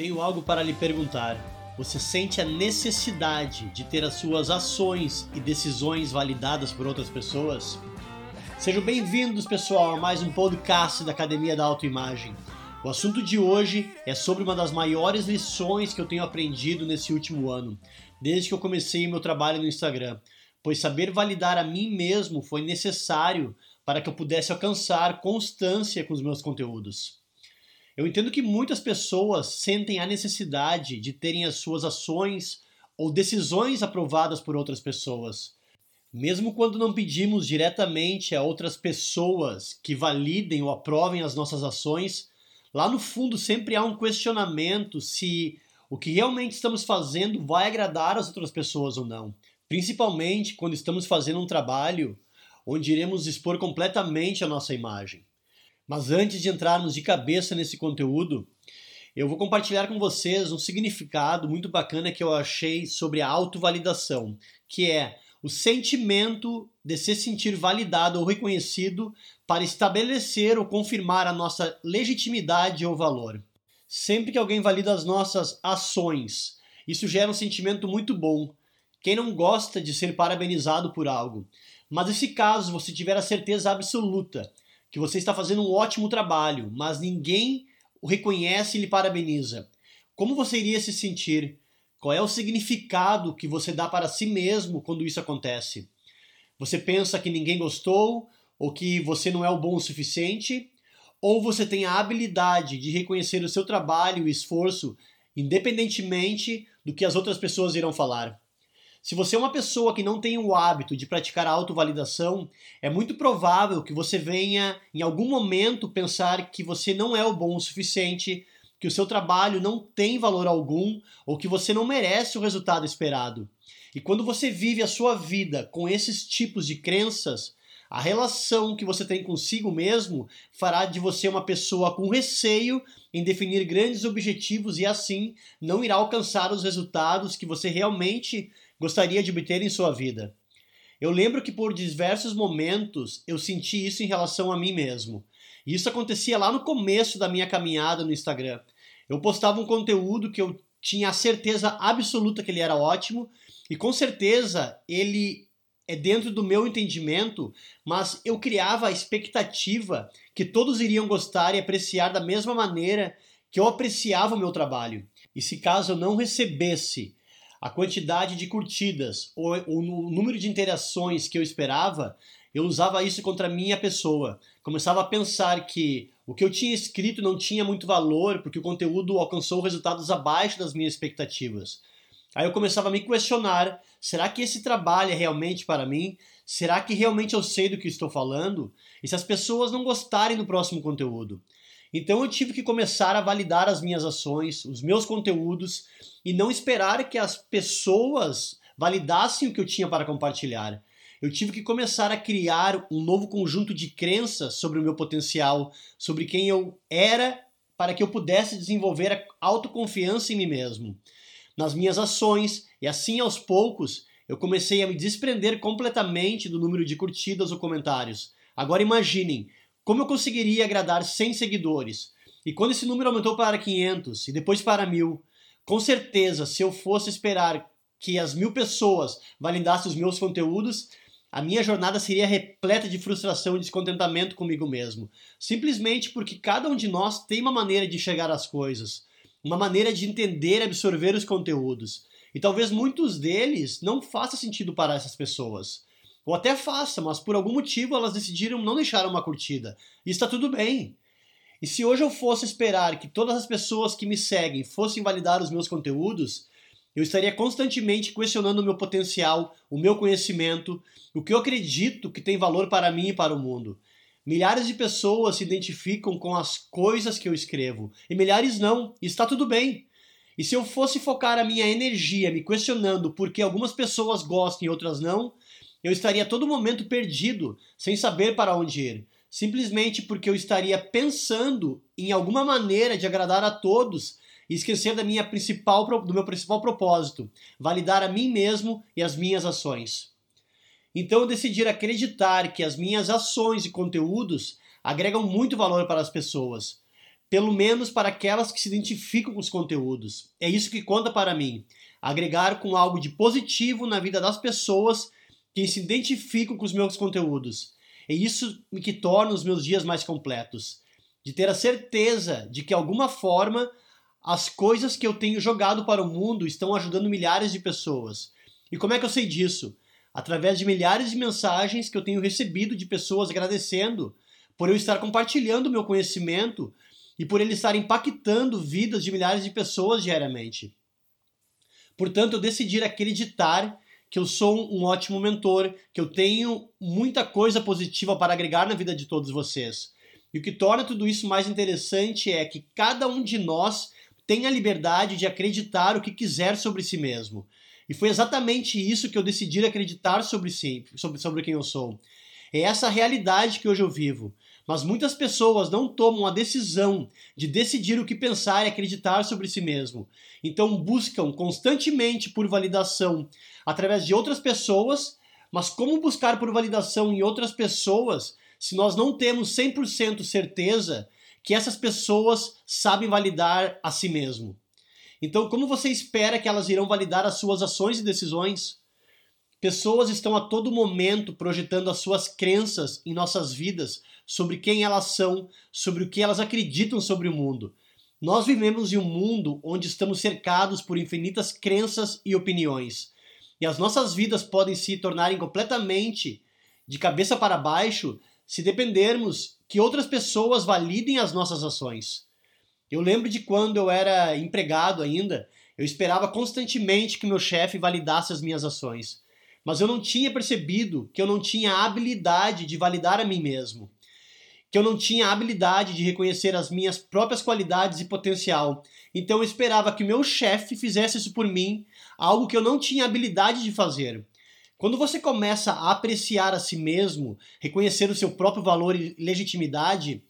Tenho algo para lhe perguntar. Você sente a necessidade de ter as suas ações e decisões validadas por outras pessoas? Sejam bem-vindos, pessoal, a mais um podcast da Academia da Autoimagem. O assunto de hoje é sobre uma das maiores lições que eu tenho aprendido nesse último ano, desde que eu comecei meu trabalho no Instagram, pois saber validar a mim mesmo foi necessário para que eu pudesse alcançar constância com os meus conteúdos. Eu entendo que muitas pessoas sentem a necessidade de terem as suas ações ou decisões aprovadas por outras pessoas. Mesmo quando não pedimos diretamente a outras pessoas que validem ou aprovem as nossas ações, lá no fundo sempre há um questionamento se o que realmente estamos fazendo vai agradar as outras pessoas ou não. Principalmente quando estamos fazendo um trabalho onde iremos expor completamente a nossa imagem. Mas antes de entrarmos de cabeça nesse conteúdo, eu vou compartilhar com vocês um significado muito bacana que eu achei sobre a autovalidação, que é o sentimento de se sentir validado ou reconhecido para estabelecer ou confirmar a nossa legitimidade ou valor. Sempre que alguém valida as nossas ações, isso gera um sentimento muito bom. Quem não gosta de ser parabenizado por algo? Mas nesse caso você tiver a certeza absoluta que você está fazendo um ótimo trabalho, mas ninguém o reconhece e lhe parabeniza. Como você iria se sentir? Qual é o significado que você dá para si mesmo quando isso acontece? Você pensa que ninguém gostou ou que você não é o bom o suficiente? Ou você tem a habilidade de reconhecer o seu trabalho e esforço independentemente do que as outras pessoas irão falar? Se você é uma pessoa que não tem o hábito de praticar a autovalidação, é muito provável que você venha em algum momento pensar que você não é o bom o suficiente, que o seu trabalho não tem valor algum ou que você não merece o resultado esperado. E quando você vive a sua vida com esses tipos de crenças, a relação que você tem consigo mesmo fará de você uma pessoa com receio em definir grandes objetivos e assim não irá alcançar os resultados que você realmente gostaria de obter em sua vida. Eu lembro que por diversos momentos eu senti isso em relação a mim mesmo. E isso acontecia lá no começo da minha caminhada no Instagram. Eu postava um conteúdo que eu tinha a certeza absoluta que ele era ótimo e com certeza ele é dentro do meu entendimento, mas eu criava a expectativa que todos iriam gostar e apreciar da mesma maneira que eu apreciava o meu trabalho. E se caso eu não recebesse a quantidade de curtidas ou, ou o número de interações que eu esperava, eu usava isso contra a minha pessoa. Começava a pensar que o que eu tinha escrito não tinha muito valor porque o conteúdo alcançou resultados abaixo das minhas expectativas. Aí eu começava a me questionar: será que esse trabalho é realmente para mim? Será que realmente eu sei do que estou falando? E se as pessoas não gostarem do próximo conteúdo? Então eu tive que começar a validar as minhas ações, os meus conteúdos e não esperar que as pessoas validassem o que eu tinha para compartilhar. Eu tive que começar a criar um novo conjunto de crenças sobre o meu potencial, sobre quem eu era, para que eu pudesse desenvolver a autoconfiança em mim mesmo, nas minhas ações, e assim aos poucos eu comecei a me desprender completamente do número de curtidas ou comentários. Agora imaginem, como eu conseguiria agradar 100 seguidores? E quando esse número aumentou para 500 e depois para 1000, com certeza, se eu fosse esperar que as mil pessoas validassem os meus conteúdos, a minha jornada seria repleta de frustração e descontentamento comigo mesmo. Simplesmente porque cada um de nós tem uma maneira de chegar às coisas, uma maneira de entender e absorver os conteúdos. E talvez muitos deles não façam sentido para essas pessoas. Ou até faça, mas por algum motivo elas decidiram não deixar uma curtida. E está tudo bem. E se hoje eu fosse esperar que todas as pessoas que me seguem fossem validar os meus conteúdos, eu estaria constantemente questionando o meu potencial, o meu conhecimento, o que eu acredito que tem valor para mim e para o mundo. Milhares de pessoas se identificam com as coisas que eu escrevo, e milhares não, e está tudo bem. E se eu fosse focar a minha energia me questionando por que algumas pessoas gostam e outras não, eu estaria a todo momento perdido, sem saber para onde ir, simplesmente porque eu estaria pensando em alguma maneira de agradar a todos e esquecer da minha principal, do meu principal propósito, validar a mim mesmo e as minhas ações. Então eu decidi acreditar que as minhas ações e conteúdos agregam muito valor para as pessoas. pelo menos para aquelas que se identificam com os conteúdos. É isso que conta para mim. Agregar com algo de positivo na vida das pessoas que se identificam com os meus conteúdos. É isso que torna os meus dias mais completos. De ter a certeza de que, de alguma forma, as coisas que eu tenho jogado para o mundo estão ajudando milhares de pessoas. E como é que eu sei disso? Através de milhares de mensagens que eu tenho recebido de pessoas agradecendo por eu estar compartilhando meu conhecimento e por ele estar impactando vidas de milhares de pessoas diariamente. Portanto, eu decidi acreditar que eu sou um ótimo mentor, que eu tenho muita coisa positiva para agregar na vida de todos vocês. E o que torna tudo isso mais interessante é que cada um de nós tem a liberdade de acreditar o que quiser sobre si mesmo. E foi exatamente isso que eu decidi acreditar sobre si, sobre, sobre quem eu sou. É essa realidade que hoje eu vivo. Mas muitas pessoas não tomam a decisão de decidir o que pensar e acreditar sobre si mesmo. Então buscam constantemente por validação através de outras pessoas, mas como buscar por validação em outras pessoas se nós não temos 100% certeza que essas pessoas sabem validar a si mesmo? Então, como você espera que elas irão validar as suas ações e decisões? Pessoas estão a todo momento projetando as suas crenças em nossas vidas sobre quem elas são, sobre o que elas acreditam sobre o mundo. Nós vivemos em um mundo onde estamos cercados por infinitas crenças e opiniões. E as nossas vidas podem se tornarem completamente de cabeça para baixo se dependermos que outras pessoas validem as nossas ações. Eu lembro de quando eu era empregado ainda, eu esperava constantemente que meu chefe validasse as minhas ações. Mas eu não tinha percebido que eu não tinha habilidade de validar a mim mesmo. Que eu não tinha habilidade de reconhecer as minhas próprias qualidades e potencial. Então eu esperava que meu chefe fizesse isso por mim, algo que eu não tinha habilidade de fazer. Quando você começa a apreciar a si mesmo, reconhecer o seu próprio valor e legitimidade,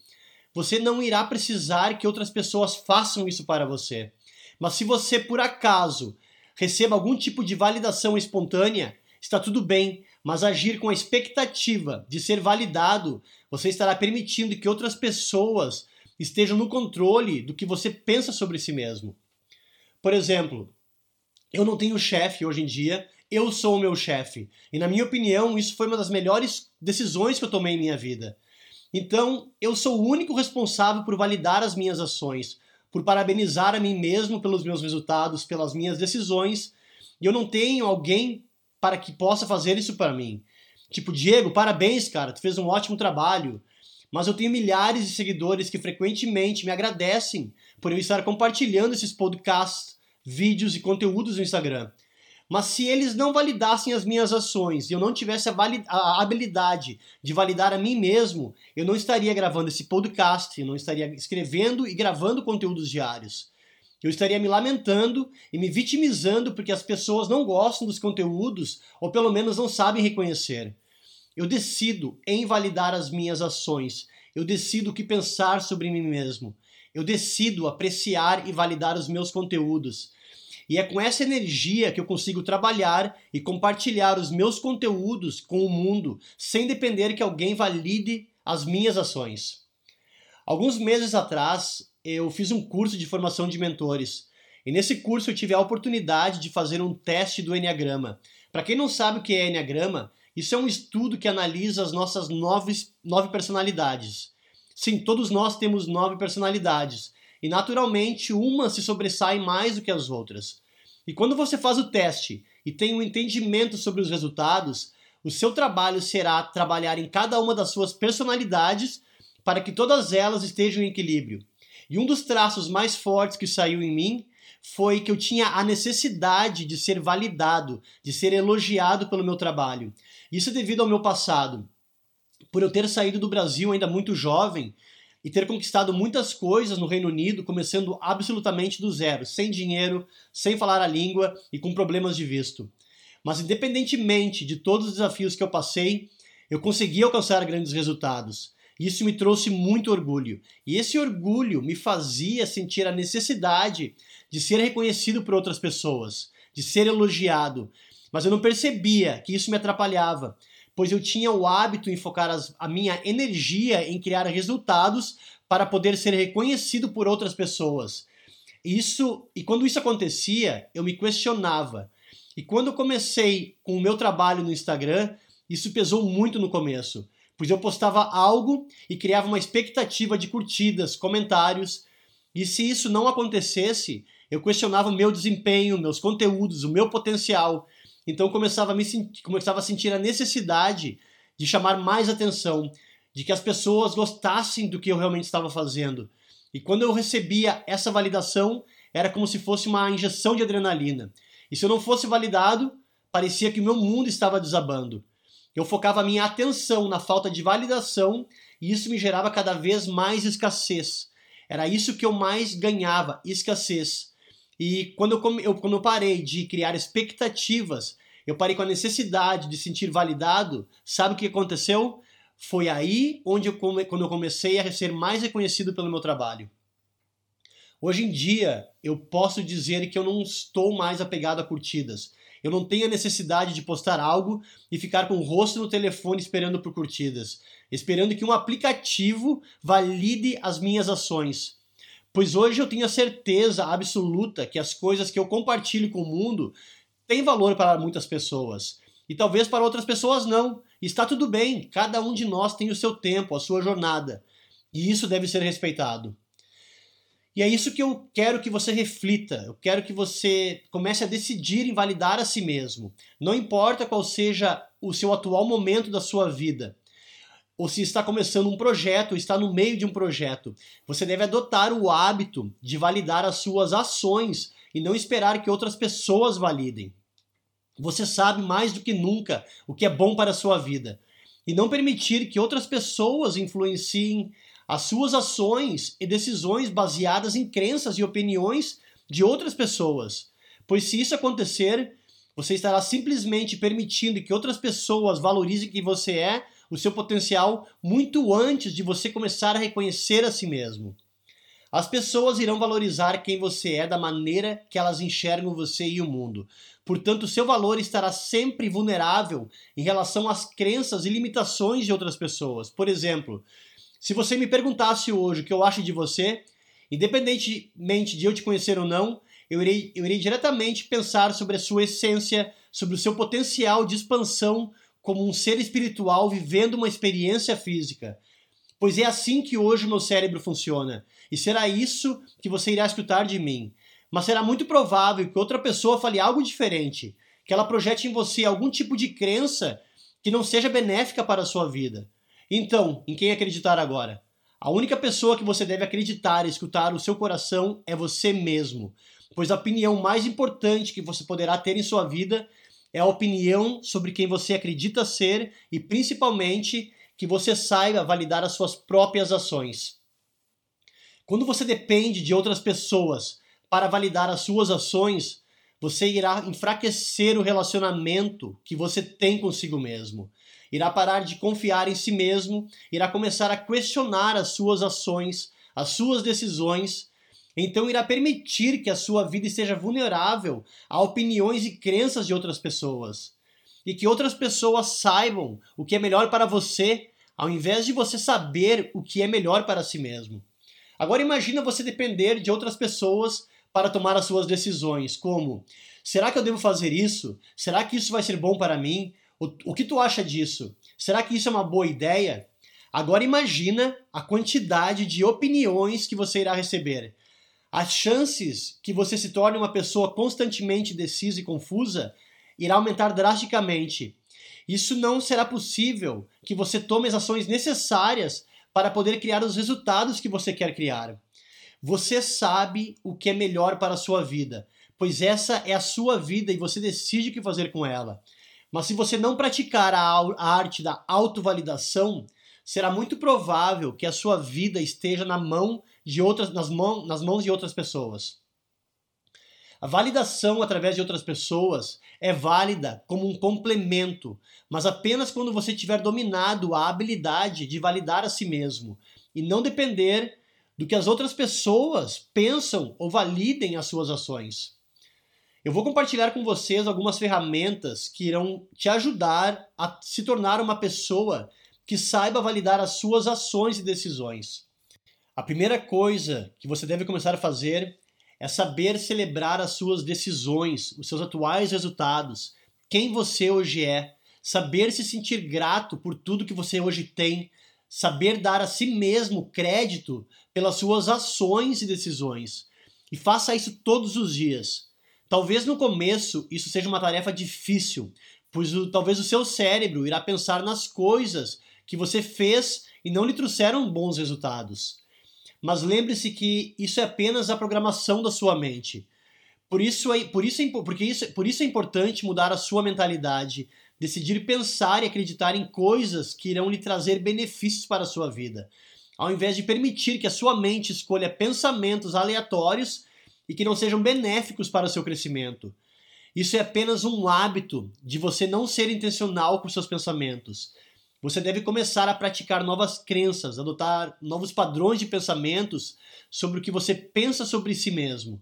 você não irá precisar que outras pessoas façam isso para você. Mas se você, por acaso, receba algum tipo de validação espontânea, está tudo bem, mas agir com a expectativa de ser validado, você estará permitindo que outras pessoas estejam no controle do que você pensa sobre si mesmo. Por exemplo, eu não tenho chefe hoje em dia, eu sou o meu chefe. E na minha opinião, isso foi uma das melhores decisões que eu tomei em minha vida. Então, eu sou o único responsável por validar as minhas ações, por parabenizar a mim mesmo pelos meus resultados, pelas minhas decisões. E eu não tenho alguém para que possa fazer isso para mim. Tipo, Diego, parabéns, cara, tu fez um ótimo trabalho. Mas eu tenho milhares de seguidores que frequentemente me agradecem por eu estar compartilhando esses podcasts, vídeos e conteúdos no Instagram. Mas se eles não validassem as minhas ações e eu não tivesse a, a, habilidade de validar a mim mesmo, eu não estaria gravando esse podcast, eu não estaria escrevendo e gravando conteúdos diários. Eu estaria me lamentando e me vitimizando porque as pessoas não gostam dos conteúdos ou pelo menos não sabem reconhecer. Eu decido em validar as minhas ações. Eu decido o que pensar sobre mim mesmo. Eu decido apreciar e validar os meus conteúdos. E é com essa energia que eu consigo trabalhar e compartilhar os meus conteúdos com o mundo, sem depender que alguém valide as minhas ações. Alguns meses atrás, eu fiz um curso de formação de mentores. E nesse curso eu tive a oportunidade de fazer um teste do Enneagrama. Para quem não sabe o que é Enneagrama, isso é um estudo que analisa as nossas nove, nove personalidades. Sim, todos nós temos nove personalidades. E naturalmente uma se sobressai mais do que as outras. E quando você faz o teste e tem um entendimento sobre os resultados, o seu trabalho será trabalhar em cada uma das suas personalidades para que todas elas estejam em equilíbrio. E um dos traços mais fortes que saiu em mim foi que eu tinha a necessidade de ser validado, de ser elogiado pelo meu trabalho. Isso devido ao meu passado. Por eu ter saído do Brasil ainda muito jovem, e ter conquistado muitas coisas no Reino Unido, começando absolutamente do zero, sem dinheiro, sem falar a língua e com problemas de visto. Mas independentemente de todos os desafios que eu passei, eu consegui alcançar grandes resultados. Isso me trouxe muito orgulho. E esse orgulho me fazia sentir a necessidade de ser reconhecido por outras pessoas, de ser elogiado. Mas eu não percebia que isso me atrapalhava, pois eu tinha o hábito em focar as, a minha energia em criar resultados para poder ser reconhecido por outras pessoas. Isso e quando isso acontecia, eu me questionava. E quando eu comecei com o meu trabalho no Instagram, isso pesou muito no começo, pois eu postava algo e criava uma expectativa de curtidas, comentários, e se isso não acontecesse, eu questionava o meu desempenho, meus conteúdos, o meu potencial. Então começava a, me, começava a sentir a necessidade de chamar mais atenção, de que as pessoas gostassem do que eu realmente estava fazendo. E quando eu recebia essa validação, era como se fosse uma injeção de adrenalina. E se eu não fosse validado, parecia que o meu mundo estava desabando. Eu focava a minha atenção na falta de validação e isso me gerava cada vez mais escassez. Era isso que eu mais ganhava, escassez. E quando eu, quando eu parei de criar expectativas, eu parei com a necessidade de sentir validado, sabe o que aconteceu? Foi aí onde eu, quando eu comecei a ser mais reconhecido pelo meu trabalho. Hoje em dia, eu posso dizer que eu não estou mais apegado a curtidas. Eu não tenho a necessidade de postar algo e ficar com o rosto no telefone esperando por curtidas, esperando que um aplicativo valide as minhas ações. Pois hoje eu tenho a certeza absoluta que as coisas que eu compartilho com o mundo têm valor para muitas pessoas. E talvez para outras pessoas não. Está tudo bem, cada um de nós tem o seu tempo, a sua jornada. E isso deve ser respeitado. E é isso que eu quero que você reflita. Eu quero que você comece a decidir em validar a si mesmo. Não importa qual seja o seu atual momento da sua vida, ou se está começando um projeto, ou está no meio de um projeto, você deve adotar o hábito de validar as suas ações e não esperar que outras pessoas validem. Você sabe mais do que nunca o que é bom para a sua vida e não permitir que outras pessoas influenciem as suas ações e decisões baseadas em crenças e opiniões de outras pessoas. Pois se isso acontecer, você estará simplesmente permitindo que outras pessoas valorizem quem você é, o seu potencial, muito antes de você começar a reconhecer a si mesmo. As pessoas irão valorizar quem você é da maneira que elas enxergam você e o mundo. Portanto, seu valor estará sempre vulnerável em relação às crenças e limitações de outras pessoas. Por exemplo, se você me perguntasse hoje o que eu acho de você, independentemente de eu te conhecer ou não, eu irei, eu irei diretamente pensar sobre a sua essência, sobre o seu potencial de expansão como um ser espiritual vivendo uma experiência física. Pois é assim que hoje o meu cérebro funciona, e será isso que você irá escutar de mim. Mas será muito provável que outra pessoa fale algo diferente, que ela projete em você algum tipo de crença que não seja benéfica para a sua vida. Então, em quem acreditar agora? A única pessoa que você deve acreditar e escutar o seu coração é você mesmo, pois a opinião mais importante que você poderá ter em sua vida é a opinião sobre quem você acredita ser e principalmente que você saiba validar as suas próprias ações. Quando você depende de outras pessoas para validar as suas ações, você irá enfraquecer o relacionamento que você tem consigo mesmo irá parar de confiar em si mesmo, irá começar a questionar as suas ações, as suas decisões, então irá permitir que a sua vida esteja vulnerável a opiniões e crenças de outras pessoas. E que outras pessoas saibam o que é melhor para você, ao invés de você saber o que é melhor para si mesmo. Agora imagina você depender de outras pessoas para tomar as suas decisões, como será que eu devo fazer isso? Será que isso vai ser bom para mim? O, o que tu acha disso? Será que isso é uma boa ideia? Agora imagina a quantidade de opiniões que você irá receber. As chances que você se torne uma pessoa constantemente decisa e confusa irá aumentar drasticamente. Isso não será possível que você tome as ações necessárias para poder criar os resultados que você quer criar. Você sabe o que é melhor para a sua vida, pois essa é a sua vida e você decide o que fazer com ela. Mas se você não praticar a, a arte da autovalidação, será muito provável que a sua vida esteja na mão de outras, nas, mão, nas mãos de outras pessoas. A validação através de outras pessoas é válida como um complemento, mas apenas quando você tiver dominado a habilidade de validar a si mesmo e não depender do que as outras pessoas pensam ou validem as suas ações. Eu vou compartilhar com vocês algumas ferramentas que irão te ajudar a se tornar uma pessoa que saiba validar as suas ações e decisões. A primeira coisa que você deve começar a fazer é saber celebrar as suas decisões, os seus atuais resultados, quem você hoje é, saber se sentir grato por tudo que você hoje tem, saber dar a si mesmo crédito pelas suas ações e decisões. E faça isso todos os dias. Talvez no começo isso seja uma tarefa difícil, pois o, talvez o seu cérebro irá pensar nas coisas que você fez e não lhe trouxeram bons resultados. Mas lembre-se que isso é apenas a programação da sua mente. Por isso é, por isso é, porque isso, por isso é importante mudar a sua mentalidade, decidir pensar e acreditar em coisas que irão lhe trazer benefícios para a sua vida, ao invés de permitir que a sua mente escolha pensamentos aleatórios e que não sejam benéficos para o seu crescimento. Isso é apenas um hábito de você não ser intencional com seus pensamentos. Você deve começar a praticar novas crenças, adotar novos padrões de pensamentos sobre o que você pensa sobre si mesmo.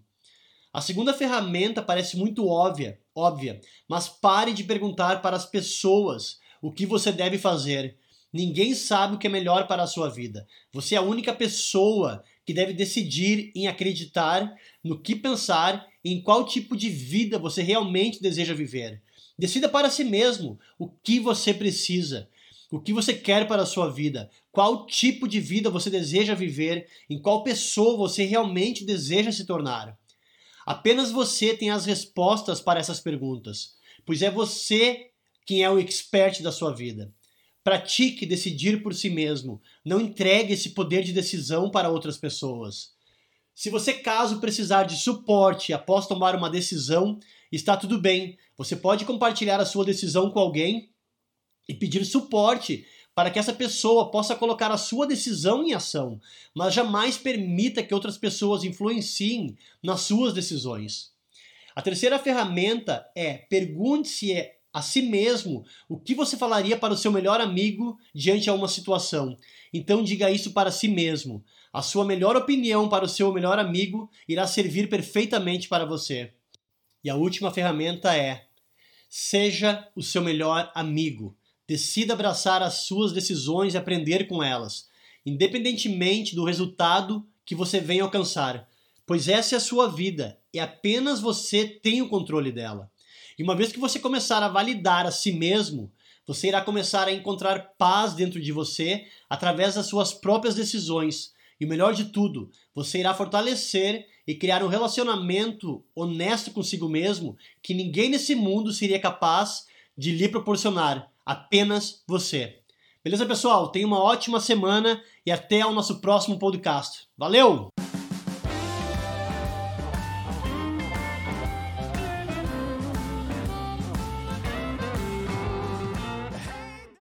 A segunda ferramenta parece muito óbvia, óbvia, mas pare de perguntar para as pessoas o que você deve fazer. Ninguém sabe o que é melhor para a sua vida. Você é a única pessoa que deve decidir em acreditar no que pensar e em qual tipo de vida você realmente deseja viver. Decida para si mesmo o que você precisa. O que você quer para a sua vida? Qual tipo de vida você deseja viver? Em qual pessoa você realmente deseja se tornar? Apenas você tem as respostas para essas perguntas, pois é você quem é o expert da sua vida. Pratique decidir por si mesmo. Não entregue esse poder de decisão para outras pessoas. Se você, caso precisar de suporte após tomar uma decisão, está tudo bem. Você pode compartilhar a sua decisão com alguém e pedir suporte para que essa pessoa possa colocar a sua decisão em ação, mas jamais permita que outras pessoas influenciem nas suas decisões. A terceira ferramenta é pergunte-se a si mesmo o que você falaria para o seu melhor amigo diante de uma situação. Então diga isso para si mesmo. A sua melhor opinião para o seu melhor amigo irá servir perfeitamente para você. E a última ferramenta é: seja o seu melhor amigo. Decida abraçar as suas decisões e aprender com elas, independentemente do resultado que você venha alcançar, pois essa é a sua vida e apenas você tem o controle dela. E uma vez que você começar a validar a si mesmo, você irá começar a encontrar paz dentro de você através das suas próprias decisões. E o melhor de tudo, você irá fortalecer e criar um relacionamento honesto consigo mesmo que ninguém nesse mundo seria capaz de lhe proporcionar apenas você. Beleza, pessoal? Tenha uma ótima semana e até o nosso próximo podcast. Valeu!